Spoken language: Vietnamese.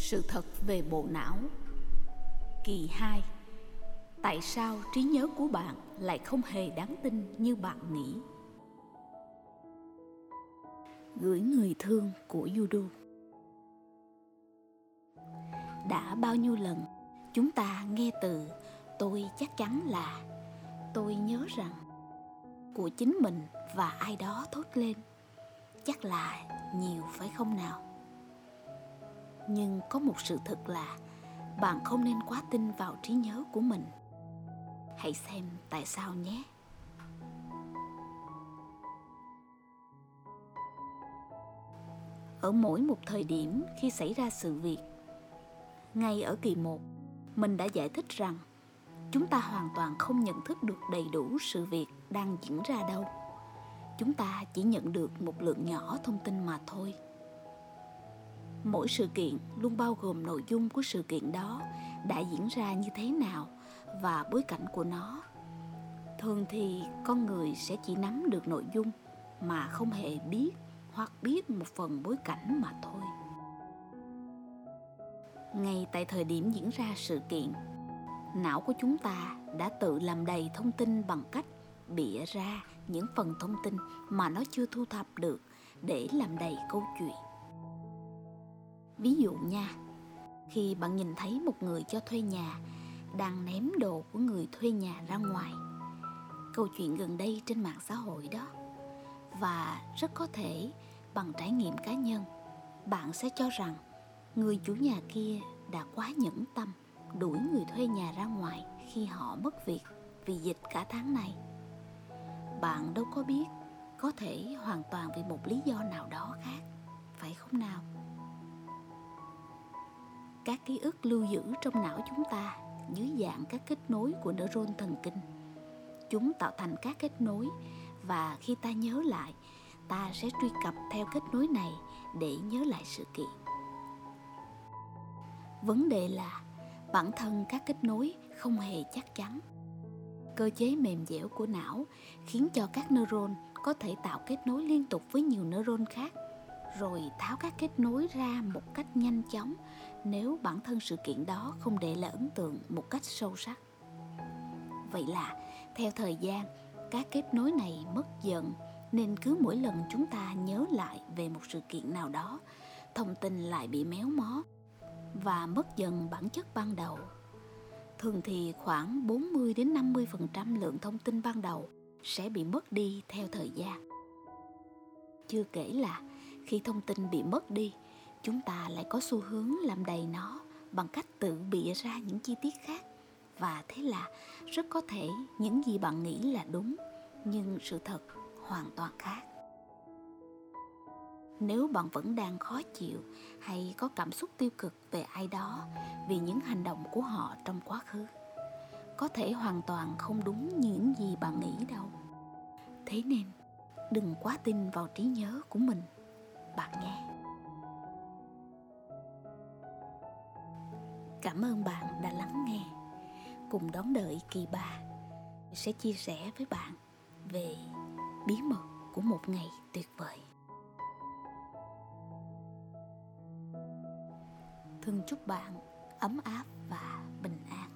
Sự thật về bộ não. Kỳ 2 Tại sao trí nhớ của bạn lại không hề đáng tin như bạn nghĩ? Gửi người thương của Yudu Đã bao nhiêu lần chúng ta nghe từ tôi chắc chắn là tôi nhớ rằng của chính mình và ai đó thốt lên, chắc là nhiều phải không nào? Nhưng có một sự thật là, bạn không nên quá tin vào trí nhớ của mình. Hãy xem tại sao nhé. Ở mỗi một thời điểm khi xảy ra sự việc, ngay ở kỳ 1 mình đã giải thích rằng chúng ta hoàn toàn không nhận thức được đầy đủ sự việc đang diễn ra đâu. Chúng ta chỉ nhận được một lượng nhỏ thông tin mà thôi mỗi sự kiện luôn bao gồm nội dung của sự kiện đó đã diễn ra như thế nào và bối cảnh của nó. Thường thì con người sẽ chỉ nắm được nội dung mà không hề biết hoặc biết một phần bối cảnh mà thôi. Ngay tại thời điểm diễn ra sự kiện, não của chúng ta đã tự làm đầy thông tin bằng cách bịa ra những phần thông tin mà nó chưa thu thập được để làm đầy câu chuyện ví dụ nha, khi bạn nhìn thấy một người cho thuê nhà đang ném đồ của người thuê nhà ra ngoài, câu chuyện gần đây trên mạng xã hội đó, và rất có thể bằng trải nghiệm cá nhân, bạn sẽ cho rằng người chủ nhà kia đã quá nhẫn tâm đuổi người thuê nhà ra ngoài khi họ mất việc vì dịch cả tháng này. Bạn đâu có biết có thể hoàn toàn vì một lý do nào đó khác, phải không nào? Các ký ức lưu giữ trong não chúng ta dưới dạng các kết nối của neuron thần kinh. Chúng tạo thành các kết nối và khi ta nhớ lại, ta sẽ truy cập theo kết nối này để nhớ lại sự kiện. Vấn đề là bản thân các kết nối không hề chắc chắn. Cơ chế mềm dẻo của não khiến cho các neuron có thể tạo kết nối liên tục với nhiều neuron khác, rồi tháo các kết nối ra một cách nhanh chóng nếu bản thân sự kiện đó không để lại ấn tượng một cách sâu sắc vậy là theo thời gian các kết nối này mất dần nên cứ mỗi lần chúng ta nhớ lại về một sự kiện nào đó thông tin lại bị méo mó và mất dần bản chất ban đầu. Thường thì khoảng 40 đến 50% lượng thông tin ban đầu sẽ bị mất đi theo thời gian. Chưa kể là khi thông tin bị mất đi, chúng ta lại có xu hướng làm đầy nó bằng cách tự bịa ra những chi tiết khác. Và thế là rất có thể những gì bạn nghĩ là đúng, nhưng sự thật hoàn toàn khác. Nếu bạn vẫn đang khó chịu hay có cảm xúc tiêu cực về ai đó vì những hành động của họ trong quá khứ, có thể hoàn toàn không đúng như những gì bạn nghĩ đâu. Thế nên, đừng quá tin vào trí nhớ của mình, bạn nhé. Cảm ơn bạn đã lắng nghe. Cùng đón đợi kỳ ba sẽ chia sẻ với bạn về bí mật của một ngày tuyệt vời. Thân chúc bạn ấm áp và bình an.